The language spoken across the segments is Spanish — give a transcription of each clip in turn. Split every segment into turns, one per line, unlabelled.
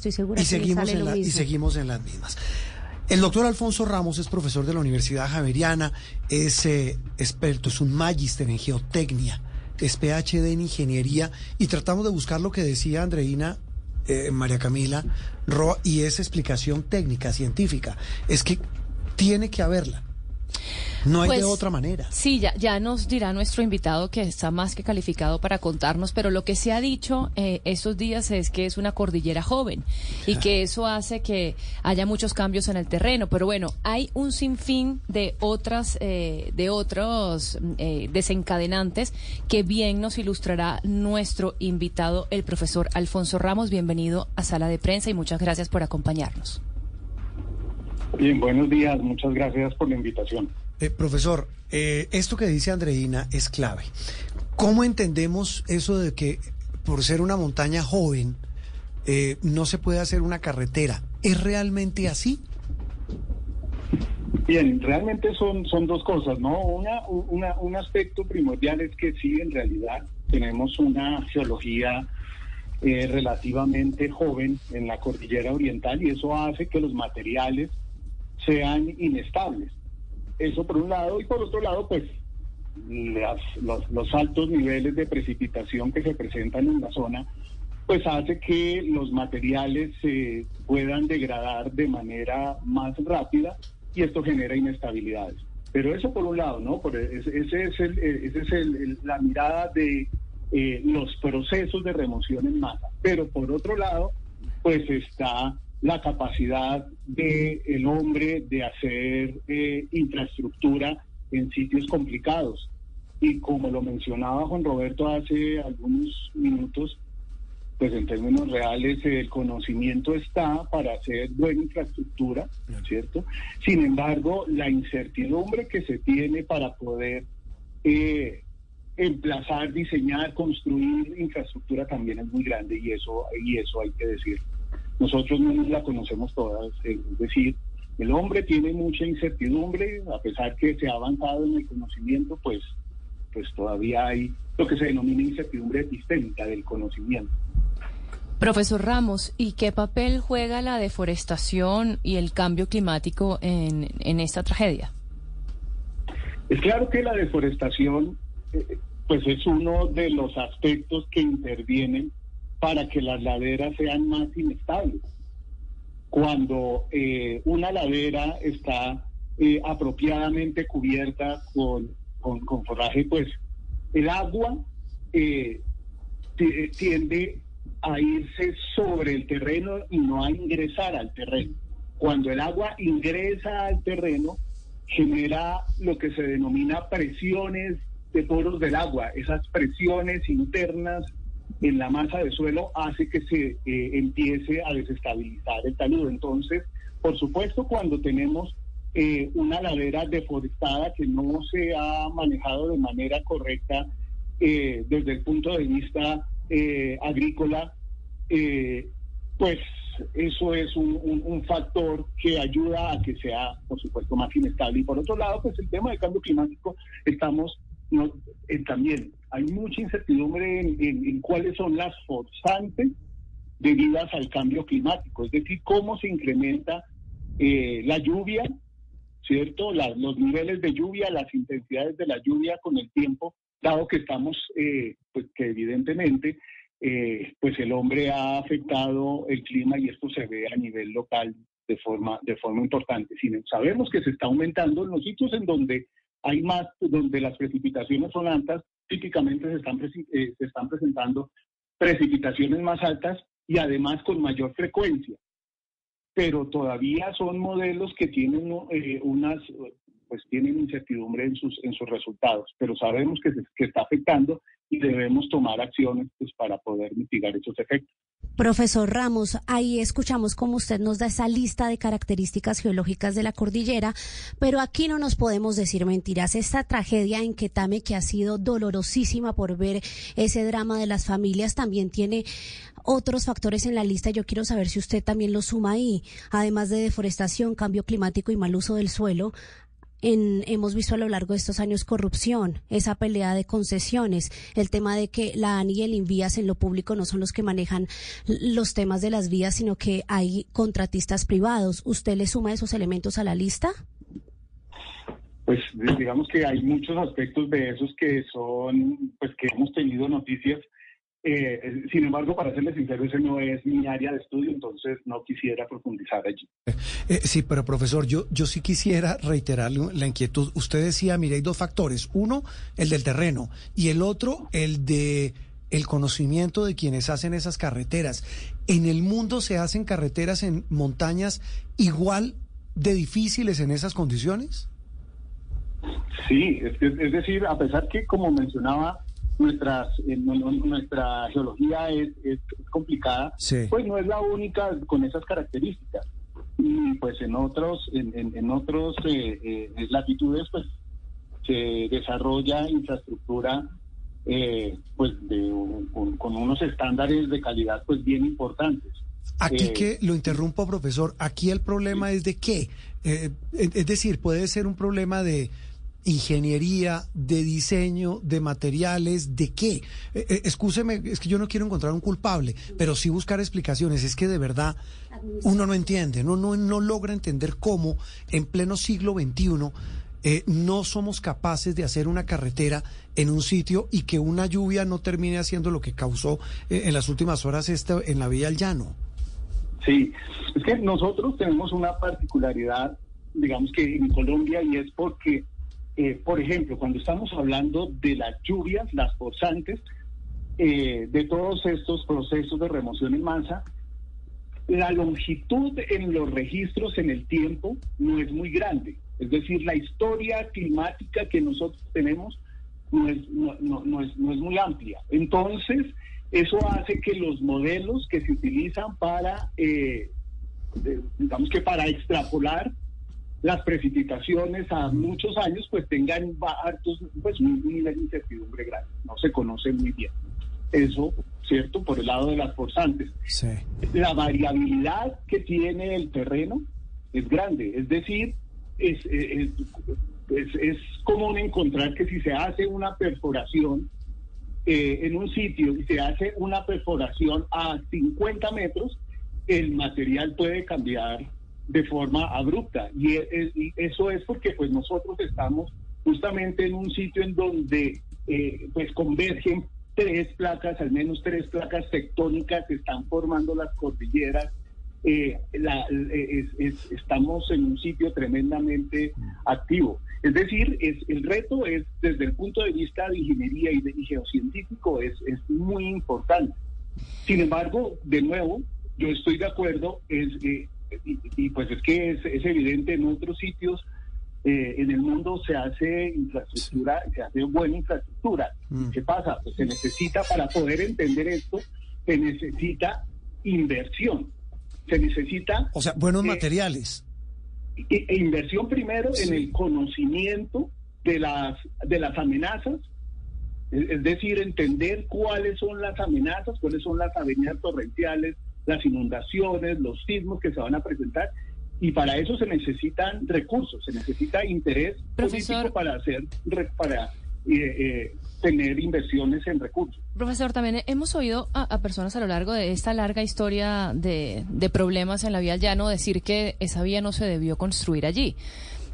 estoy segura
y
que
seguimos
sale
en
lo
la- y seguimos en las mismas. El doctor Alfonso Ramos es profesor de la Universidad Javeriana, es eh, experto, es un magíster en geotecnia, es PhD en ingeniería y tratamos de buscar lo que decía Andreina eh, María Camila Roa y es explicación técnica, científica. Es que tiene que haberla. No hay de
Pues,
otra manera.
Sí, ya, ya nos dirá nuestro invitado que está más que calificado para contarnos, pero lo que se ha dicho eh, estos días es que es una cordillera joven y que eso hace que haya muchos cambios en el terreno. Pero bueno, hay un sinfín de otras, eh, de otros eh, desencadenantes que bien nos ilustrará nuestro invitado, el profesor Alfonso Ramos. Bienvenido a Sala de Prensa y muchas gracias por acompañarnos.
Bien, buenos días, muchas gracias por la invitación.
Eh, profesor, eh, esto que dice Andreina es clave. ¿Cómo entendemos eso de que por ser una montaña joven eh, no se puede hacer una carretera? ¿Es realmente así?
Bien, realmente son, son dos cosas, ¿no? Una, una- un aspecto primordial es que sí, en realidad tenemos una geología relativamente joven en la cordillera oriental y eso hace que los materiales sean inestables. Eso por un lado y por otro lado, pues los, altos niveles de precipitación que se presentan en la zona, pues hace que los materiales se puedan degradar de manera más rápida y esto genera inestabilidades. Pero eso por un lado, ¿no? Por ese, ese es, el, ese es el- la mirada de eh, los procesos de remoción en masa. Pero por otro lado, pues está la capacidad del el hombre de hacer eh, infraestructura en sitios complicados. Y como lo mencionaba Juan Roberto hace algunos minutos, pues en términos reales el conocimiento está para hacer buena infraestructura, ¿no es cierto? Sin embargo, la incertidumbre que se tiene para poder eh, emplazar, diseñar, construir infraestructura también es muy grande y eso, y eso hay que decir. Nosotros no la conocemos todas, eh, es decir, el hombre tiene mucha incertidumbre, a pesar que se ha avanzado en el conocimiento, pues, pues todavía hay lo que se denomina incertidumbre epistémica del conocimiento.
Profesor Ramos, ¿y qué papel juega la deforestación y el cambio climático en, en esta tragedia?
Es claro que la deforestación eh, pues es uno de los aspectos que intervienen para que las laderas sean más inestables. Cuando eh, una ladera está eh, apropiadamente cubierta con, con, con forraje, pues el agua eh, ti- tiende a irse sobre el terreno y no a ingresar al terreno. Cuando el agua ingresa al terreno, genera lo que se denomina presiones de poros del agua. Esas presiones internas en la masa de suelo hace que se eh, empiece a desestabilizar el talud. Entonces, por supuesto, cuando tenemos eh, una ladera deforestada que no se ha manejado de manera correcta eh, desde el punto de vista eh, agrícola, pues eso es un factor que ayuda a que sea, por supuesto, más inestable. Y por otro lado, pues el tema del cambio climático, estamos no, eh, también, hay mucha incertidumbre en, cuáles son las forzantes debidas al cambio climático, es decir, cómo se incrementa eh, la lluvia, ¿cierto? La- los niveles de lluvia, las intensidades de la lluvia con el tiempo, dado que estamos, eh, pues que evidentemente, eh, pues el hombre ha afectado el clima y esto se ve a nivel local de forma, de forma importante. Sabemos que se está aumentando en los sitios en donde hay más, donde las precipitaciones son altas, típicamente se están, eh, se están presentando precipitaciones más altas y además con mayor frecuencia. Pero todavía son modelos que tienen eh, unas pues tienen incertidumbre en sus en sus resultados pero sabemos que se que está afectando y debemos tomar acciones pues para poder mitigar esos efectos
Profesor Ramos, ahí escuchamos cómo usted nos da esa lista de características geológicas de la cordillera, pero aquí no nos podemos decir mentiras. Esta tragedia en Quetame, que ha sido dolorosísima por ver ese drama de las familias, también tiene otros factores en la lista. Yo quiero saber si usted también lo suma ahí, además de deforestación, cambio climático y mal uso del suelo. En, hemos visto a lo largo de estos años corrupción, esa pelea de concesiones, el tema de que la ANI y el Invías en lo público no son los que manejan los temas de las vías, sino que hay contratistas privados. ¿Usted le suma esos elementos a la lista?
Pues digamos que hay muchos aspectos de esos que son, pues que hemos tenido noticias eh, sin embargo, para serles sincero, ese no es mi área de estudio, entonces no quisiera profundizar allí.
Eh, sí, pero profesor, yo, yo sí quisiera reiterarle la inquietud. Usted decía, mire, hay dos factores. Uno, el del terreno, y el otro, el de el conocimiento de quienes hacen esas carreteras. ¿En el mundo se hacen carreteras en montañas igual de difíciles en esas condiciones?
Sí, es decir, a pesar que, como mencionaba, nuestras, eh, nuestra geología es, complicada, pues no es la única con esas características. Y pues en otros, en, en, otros eh, eh, latitudes, pues se desarrolla infraestructura pues de, con, unos estándares de calidad pues bien importantes.
Aquí que lo interrumpo, profesor, aquí el problema es de qué. es decir, puede ser un problema de ingeniería, de diseño, de materiales, ¿de qué? Eh, eh, excúseme, es que yo no quiero encontrar un culpable, pero sí buscar explicaciones. Es que de verdad uno no entiende, no, no, no logra entender cómo en pleno siglo XXI eh, no somos capaces de hacer una carretera en un sitio y que una lluvia no termine haciendo lo que causó en las últimas horas esto en la Vía al Llano.
Sí, es que nosotros tenemos una particularidad, digamos que en Colombia, y es porque eh, por ejemplo, cuando estamos hablando de las lluvias, las forzantes, eh, de todos estos procesos de remoción en masa, la longitud en los registros en el tiempo no es muy grande. Es decir, la historia climática que nosotros tenemos no es, no, es, muy amplia. Entonces, eso hace que los modelos que se utilizan para, eh, digamos que para extrapolar las precipitaciones a muchos años pues tengan hartos, pues un, nivel de incertidumbre grande, no se conoce muy bien. Eso, ¿cierto? Por el lado de las forzantes. La variabilidad que tiene el terreno es grande, es decir, es, es, es, común encontrar que si se hace una perforación eh, en un sitio y se hace una perforación a 50 metros, el material puede cambiar de forma abrupta. Y, eso es porque pues nosotros estamos justamente en un sitio en donde eh, pues convergen tres placas, al menos tres placas tectónicas que están formando las cordilleras. Eh, estamos en un sitio tremendamente activo. Es decir, es, el reto es, desde el punto de vista de ingeniería y, de, geocientífico, es, es muy importante. Sin embargo, de nuevo, yo estoy de acuerdo, es, eh, y, pues es que es, evidente en otros sitios eh, en el mundo se hace infraestructura, se hace buena infraestructura. Mm. ¿Qué pasa? Pues se necesita, para poder entender esto, se necesita inversión. Se necesita...
O sea, buenos eh, materiales.
E, e, inversión primero en el conocimiento de las, de las amenazas, es decir, entender cuáles son las amenazas, cuáles son las avenidas torrenciales, las inundaciones, los sismos que se van a presentar. Y para eso se necesitan recursos, se necesita interés político para hacer, para eh, eh, tener inversiones en recursos.
Profesor, también hemos oído a, personas a lo largo de esta larga historia de, problemas en la vía llano decir que esa vía no se debió construir allí.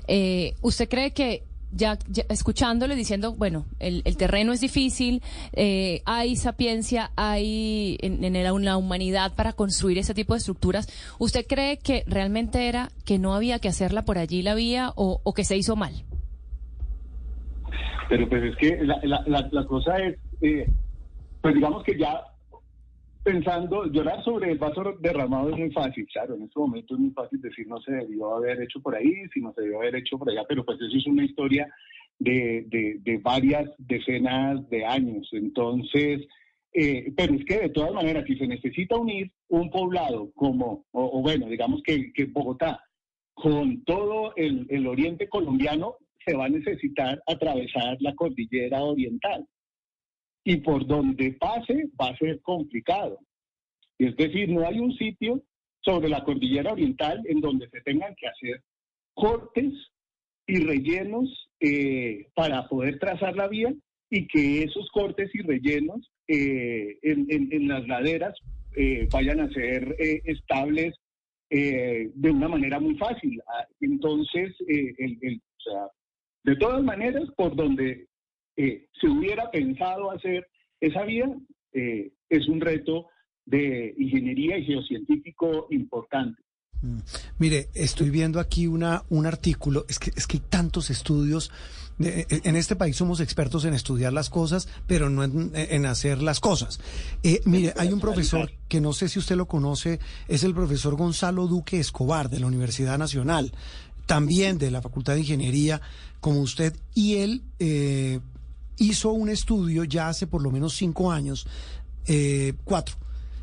Eh, ¿Usted cree que ya, escuchándole diciendo, bueno, el, terreno es difícil, eh, hay sapiencia, hay en, en la, humanidad para construir ese tipo de estructuras, ¿usted cree que realmente era que no había que hacerla por allí la vía o, que se hizo mal?
Pero pues es que la, la, la, cosa es, eh, pues digamos que ya pensando, llorar sobre el vaso derramado es muy fácil, claro, en este momento es muy fácil decir no se debió haber hecho por ahí, si no se debió haber hecho por allá, pero pues eso es una historia de, de, varias decenas de años. Entonces, eh, pero es que de todas maneras, si se necesita unir un poblado como, o, bueno, digamos que, que, Bogotá, con todo el, el oriente colombiano, se va a necesitar atravesar la cordillera oriental y por donde pase va a ser complicado. Es decir, no hay un sitio sobre la cordillera oriental en donde se tengan que hacer cortes y rellenos eh, para poder trazar la vía y que esos cortes y rellenos eh, en, las laderas eh, vayan a ser estables de una manera muy fácil. Ah, entonces, de todas maneras, por donde se hubiera pensado hacer esa vía, es un reto de ingeniería y geocientífico importante.
Mm. Mire, estoy viendo aquí una, un artículo, es que, es que hay tantos estudios. Eh, eh, en este país somos expertos en estudiar las cosas, pero no en, hacer las cosas. Eh, mire, hay un profesor que no sé si usted lo conoce, es el profesor Gonzalo Duque Escobar de la Universidad Nacional, también de la Facultad de Ingeniería, como usted, y él hizo un estudio ya hace por lo menos cinco años, cuatro,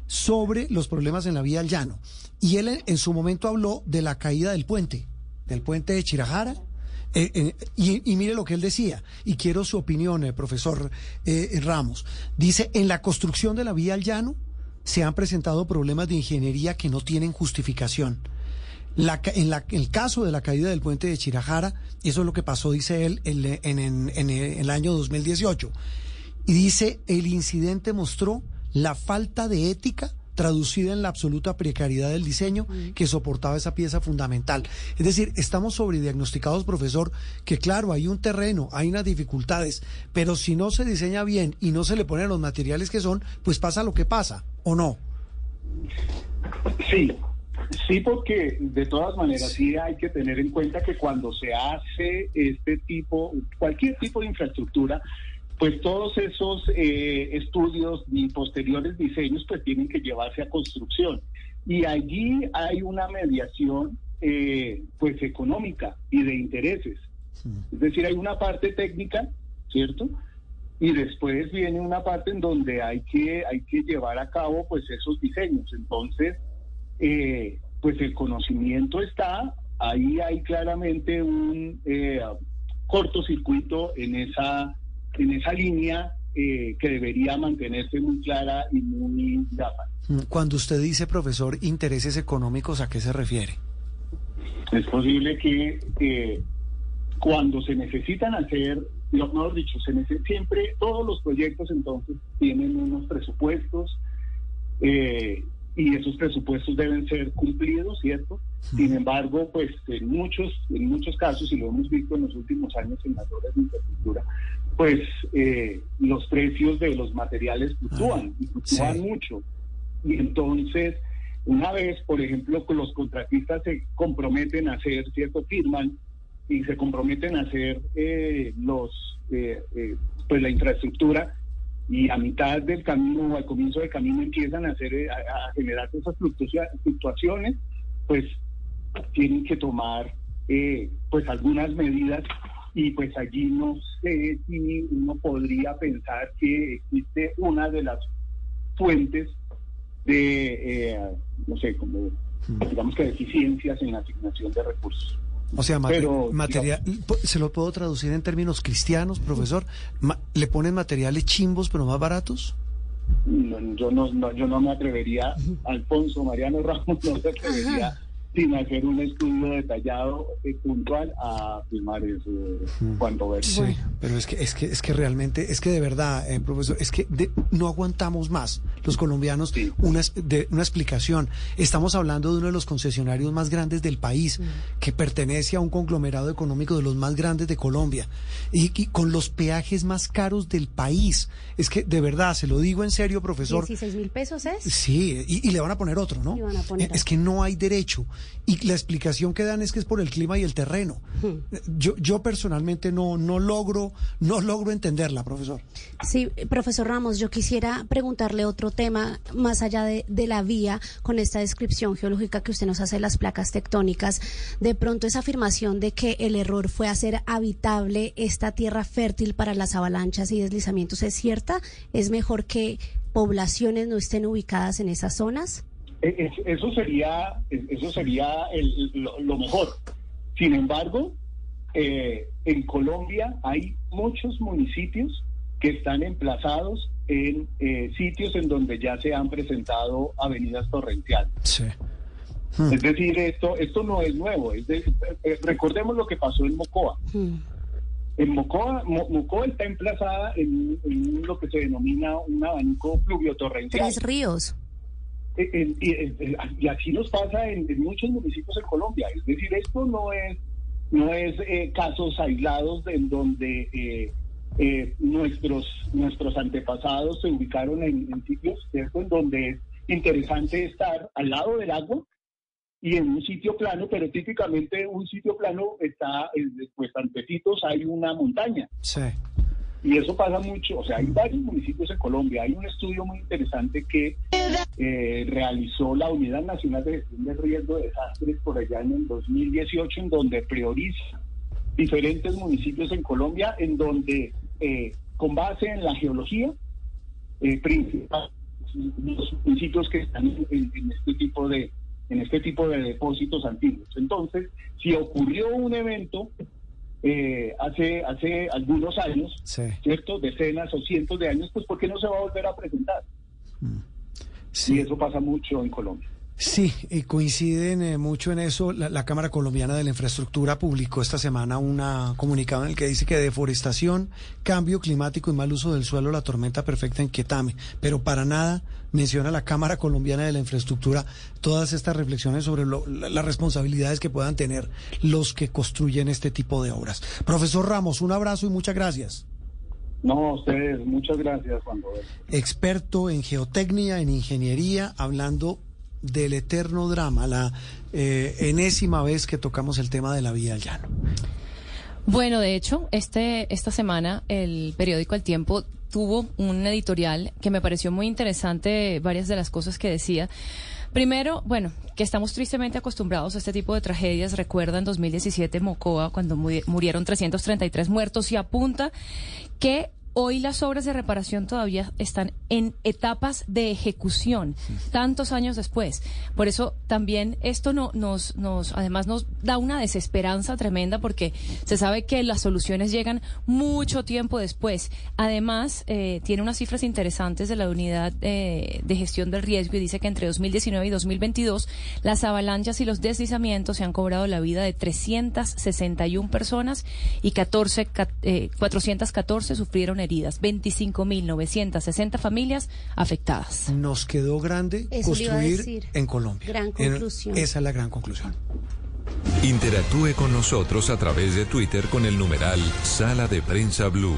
sobre los problemas en la vía al llano. Y él en su momento habló de la caída del puente, del puente de Chirajara. Eh, eh, y, mire lo que él decía, y quiero su opinión, eh, profesor Ramos. Dice, en la construcción de la vía al llano se han presentado problemas de ingeniería que no tienen justificación. En, el caso de la caída del puente de Chirajara, eso es lo que pasó, dice él, en, en el año 2018. Y dice, el incidente mostró la falta de ética traducida en la absoluta precariedad del diseño que soportaba esa pieza fundamental. Es decir, estamos sobrediagnosticados, profesor, que claro, hay un terreno, hay unas dificultades, pero si no se diseña bien y no se le ponen los materiales que son, pues pasa lo que pasa, ¿o no?
Sí, sí, porque de todas maneras sí hay que tener en cuenta que cuando se hace este tipo, cualquier tipo de infraestructura, pues todos esos eh, estudios y posteriores diseños pues tienen que llevarse a construcción. Y allí hay una mediación eh, pues económica y de intereses. Es decir, hay una parte técnica, ¿cierto? Y después viene una parte en donde hay que, hay que llevar a cabo pues esos diseños. Entonces, eh, pues el conocimiento está, ahí hay claramente un cortocircuito en esa en esa línea eh, que debería mantenerse muy clara y muy dada.
Mm, cuando usted dice, profesor, intereses económicos, ¿a qué se refiere?
Es posible que eh, cuando se necesitan hacer, lo mejor dicho, se siempre todos los proyectos entonces tienen unos presupuestos eh, y esos presupuestos deben ser cumplidos, ¿cierto? Sin embargo, pues en muchos, en muchos casos, y lo hemos visto en los últimos años en las obras de infraestructura, pues eh, los precios de los materiales fluctúan, y fluctúan mucho. Y entonces, una vez, por ejemplo, los contratistas se comprometen a hacer, ¿cierto? Firman y se comprometen a hacer eh, los, eh, pues la infraestructura y a mitad del camino o al comienzo del camino empiezan a hacer a, generar esas fluctuaciones, pues tienen que tomar pues algunas medidas y pues allí no sé si uno podría pensar que existe una de las fuentes de, eh, no sé, como digamos que deficiencias en la asignación de recursos.
O sea, material, ¿se lo puedo traducir en términos cristianos, profesor? ¿Le ponen materiales chimbos pero más baratos?
yo, no, yo no me atrevería, Alfonso Mariano Ramos no se atrevería sin hacer un estudio detallado y puntual a firmar eso cuando ver.
Sí, pero es que es que es que realmente es que de verdad, eh, profesor, es que no aguantamos más los colombianos una de, una explicación. Estamos hablando de uno de los concesionarios más grandes del país que pertenece a un conglomerado económico de los más grandes de Colombia y, con los peajes más caros del país. Es que de verdad, se lo digo en serio, profesor.
16 mil pesos es.
Sí, y, le van a poner otro, ¿no? es que no hay derecho y la explicación que dan es que es por el clima y el terreno. Hmm. Yo, yo personalmente no, no logro, no logro entenderla, profesor.
Sí, profesor Ramos, yo quisiera preguntarle otro tema más allá de, de la vía con esta descripción geológica que usted nos hace de las placas tectónicas. De pronto esa afirmación de que el error fue hacer habitable esta tierra fértil para las avalanchas y deslizamientos es cierta. Es mejor que poblaciones no estén ubicadas en esas zonas.
Eh, eso sería, eso sería lo, mejor. Sin embargo, eh, en Colombia hay muchos municipios que están emplazados en eh, sitios en donde ya se han presentado avenidas torrenciales. Hmm. Es decir, esto, esto no es nuevo. Es eh, recordemos lo que pasó en Mocoa. Hmm. En Mocoa, Mocoa está emplazada en, lo que se denomina un abanico pluviotorrencial.
Tres ríos.
Eh, eh, y así nos pasa en, muchos municipios en Colombia. Es decir, esto no es, no es casos aislados en donde nuestros, nuestros antepasados se ubicaron en, sitios ¿cierto? en donde es interesante estar al lado del agua y en un sitio plano, pero típicamente un sitio plano está, pues antecitos hay una montaña.
Sí.
Y eso pasa mucho, o sea, hay varios municipios en Colombia. Hay un estudio muy interesante que eh, realizó la Unidad Nacional de Gestión de Riesgo de Desastres por allá en el 2018, en donde prioriza diferentes municipios en Colombia, en donde eh, con base en la geología, eh, principal, los municipios que están en este tipo de, en este tipo de depósitos antiguos. Entonces, si ocurrió un evento eh, hace, hace algunos años, ¿cierto? Decenas o cientos de años, pues ¿por qué no se va a volver a presentar? Mm. Sí. Y eso pasa mucho en Colombia.
Sí, y coinciden eh, mucho en eso. La, Cámara Colombiana de la Infraestructura publicó esta semana un comunicado en el que dice que deforestación, cambio climático y mal uso del suelo, la tormenta perfecta en Quetame. Pero para nada menciona la Cámara Colombiana de la Infraestructura todas estas reflexiones sobre las responsabilidades que puedan tener los que construyen este tipo de obras. Profesor Ramos, un abrazo y muchas gracias.
No, ustedes, muchas gracias, Juan Roberto.
Experto en geotecnia, en ingeniería, hablando del eterno drama, la eh, enésima vez que tocamos el tema de la vía al llano.
Bueno, de hecho, este, esta semana el periódico El Tiempo tuvo un editorial que me pareció muy interesante, varias de las cosas que decía. Primero, bueno, que estamos tristemente acostumbrados a este tipo de tragedias. Recuerda en 2017 Mocoa, cuando murieron 333 muertos y apunta que Hoy las obras de reparación todavía están en etapas de ejecución, tantos años después. Por eso también esto no, nos, nos, además nos da una desesperanza tremenda porque se sabe que las soluciones llegan mucho tiempo después. Además, eh, tiene unas cifras interesantes de la unidad eh, de gestión del riesgo y dice que entre 2019 y 2022 las avalanchas y los deslizamientos se han cobrado la vida de 361 personas y 14, eh, 414 sufrieron heridas, 25.960 familias afectadas.
Nos quedó grande construir en Colombia.
Gran conclusión.
esa es la gran conclusión.
Interactúe con nosotros a través de Twitter con el numeral Sala de Prensa Blue.